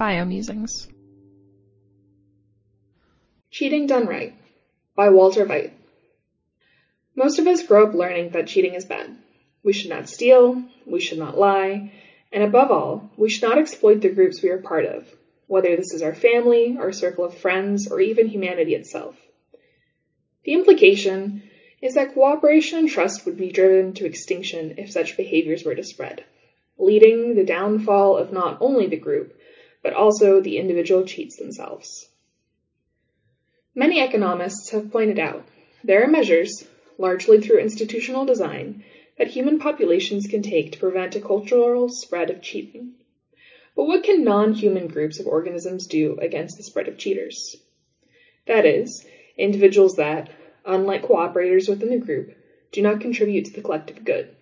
Biomusings. Cheating Done Right by Walter Veit. Most of us grow up learning that cheating is bad. We should not steal, we should not lie, and above all, we should not exploit the groups we are part of, whether this is our family, our circle of friends, or even humanity itself. The implication is that cooperation and trust would be driven to extinction if such behaviors were to spread, leading the downfall of not only the group, but also the individual cheats themselves. Many economists have pointed out there are measures, largely through institutional design, that human populations can take to prevent a cultural spread of cheating. But what can non-human groups of organisms do against the spread of cheaters? That is, individuals that, unlike cooperators within the group, do not contribute to the collective good.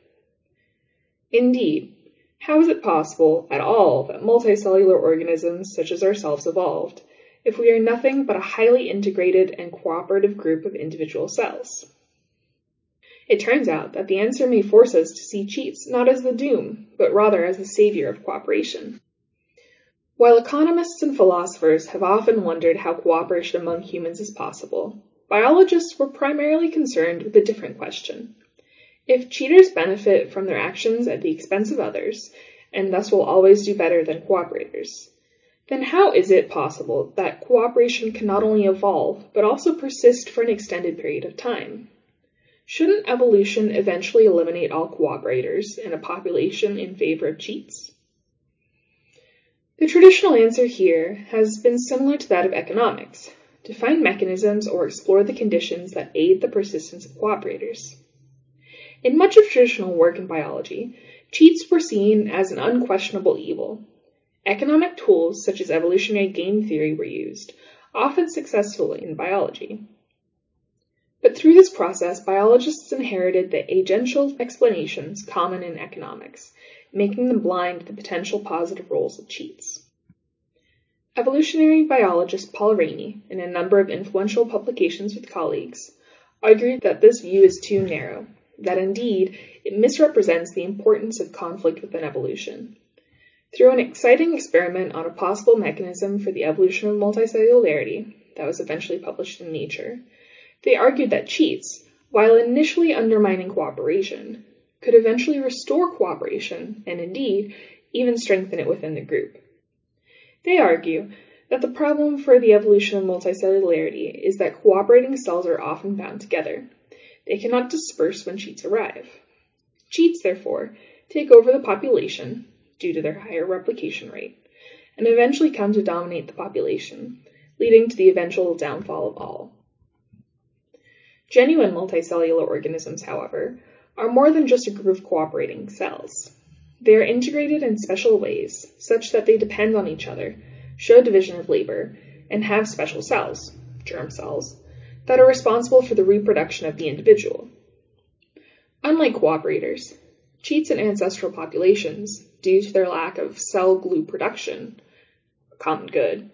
Indeed, how is it possible at all that multicellular organisms such as ourselves evolved if we are nothing but a highly integrated and cooperative group of individual cells? It turns out that the answer may force us to see cheats not as the doom, but rather as the savior of cooperation. While economists and philosophers have often wondered how cooperation among humans is possible, biologists were primarily concerned with a different question. If cheaters benefit from their actions at the expense of others, and thus will always do better than cooperators, then how is it possible that cooperation can not only evolve, but also persist for an extended period of time? Shouldn't evolution eventually eliminate all cooperators in a population in favor of cheats? The traditional answer here has been similar to that of economics, to find mechanisms or explore the conditions that aid the persistence of cooperators. In much of traditional work in biology, cheats were seen as an unquestionable evil. Economic tools such as evolutionary game theory were used, often successfully in biology. But through this process, biologists inherited the agential explanations common in economics, making them blind to the potential positive roles of cheats. Evolutionary biologist Paul Rainey, in a number of influential publications with colleagues, argued that this view is too narrow, that indeed it misrepresents the importance of conflict within evolution. Through an exciting experiment on a possible mechanism for the evolution of multicellularity that was eventually published in Nature, they argued that cheats, while initially undermining cooperation, could eventually restore cooperation and indeed even strengthen it within the group. They argue that the problem for the evolution of multicellularity is that cooperating cells are often bound together. They cannot disperse when cheats arrive. Cheats, therefore, take over the population due to their higher replication rate and eventually come to dominate the population, leading to the eventual downfall of all. Genuine multicellular organisms, however, are more than just a group of cooperating cells. They are integrated in special ways, such that they depend on each other, show division of labor, and have special cells, germ cells, that are responsible for the reproduction of the individual. Unlike cooperators, cheats in ancestral populations, due to their lack of cell glue production, a common good,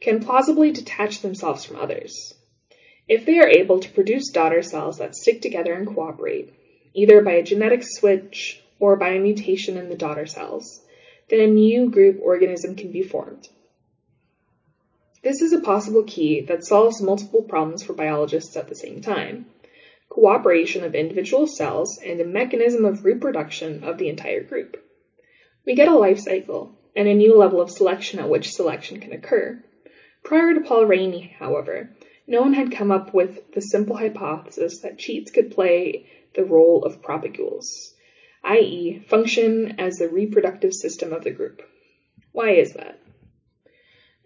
can plausibly detach themselves from others. If they are able to produce daughter cells that stick together and cooperate, either by a genetic switch or by a mutation in the daughter cells, then a new group organism can be formed. This is a possible key that solves multiple problems for biologists at the same time cooperation of individual cells and a mechanism of reproduction of the entire group. We get a life cycle and a new level of selection at which selection can occur. Prior to Paul Rainey, however, no one had come up with the simple hypothesis that cheats could play the role of propagules, i.e., function as the reproductive system of the group. Why is that?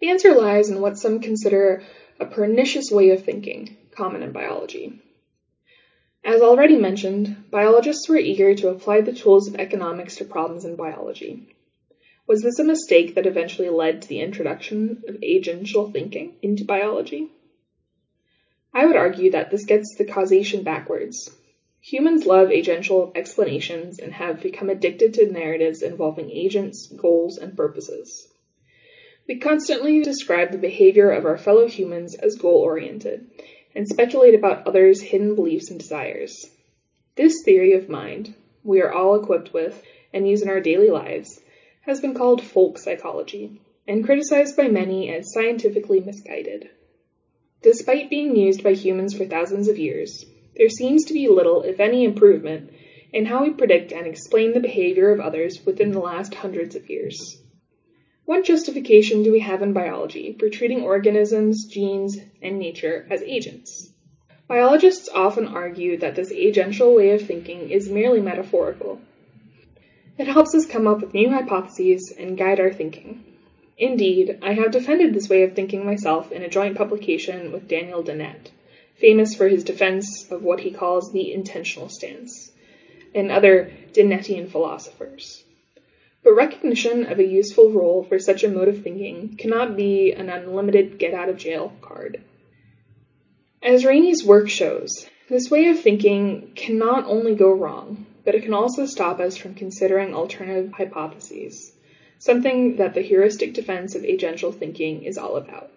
The answer lies in what some consider a pernicious way of thinking, common in biology. As already mentioned, biologists were eager to apply the tools of economics to problems in biology. Was this a mistake that eventually led to the introduction of agential thinking into biology? I would argue that this gets the causation backwards. Humans love agential explanations and have become addicted to narratives involving agents, goals, and purposes. We constantly describe the behavior of our fellow humans as goal-oriented and speculate about others' hidden beliefs and desires. This theory of mind, we are all equipped with and use in our daily lives, has been called folk psychology. and criticized by many as scientifically misguided. Despite being used by humans for thousands of years, there seems to be little, if any, improvement in how we predict and explain the behavior of others within the last hundreds of years. What justification do we have in biology for treating organisms, genes, and nature as agents? Biologists often argue that this agential way of thinking is merely metaphorical. It helps us come up with new hypotheses and guide our thinking. Indeed, I have defended this way of thinking myself in a joint publication with Daniel Dennett, famous for his defense of what he calls the intentional stance, and other Dennettian philosophers. But recognition of a useful role for such a mode of thinking cannot be an unlimited get out of jail card. As Rainey's work shows, this way of thinking can not only go wrong, but it can also stop us from considering alternative hypotheses something that the heuristic defense of agential thinking is all about.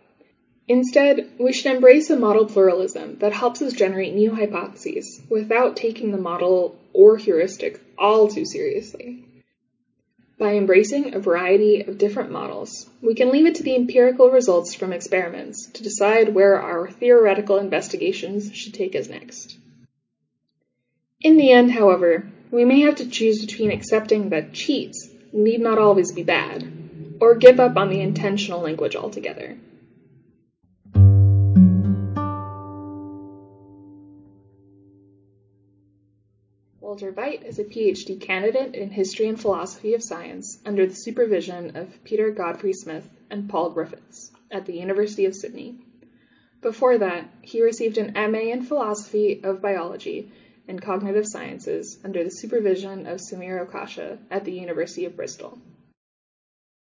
Instead, we should embrace a model pluralism that helps us generate new hypotheses without taking the model or heuristic all too seriously. By embracing a variety of different models, we can leave it to the empirical results from experiments to decide where our theoretical investigations should take us next. In the end, however, we may have to choose between accepting that cheats need not always be bad, or give up on the intentional language altogether. Walter Veit is a PhD candidate in History and Philosophy of Science under the supervision of Peter Godfrey Smith and Paul Griffiths at the University of Sydney. Before that, he received an MA in Philosophy of Biology and Cognitive Sciences under the supervision of Samir Okasha at the University of Bristol.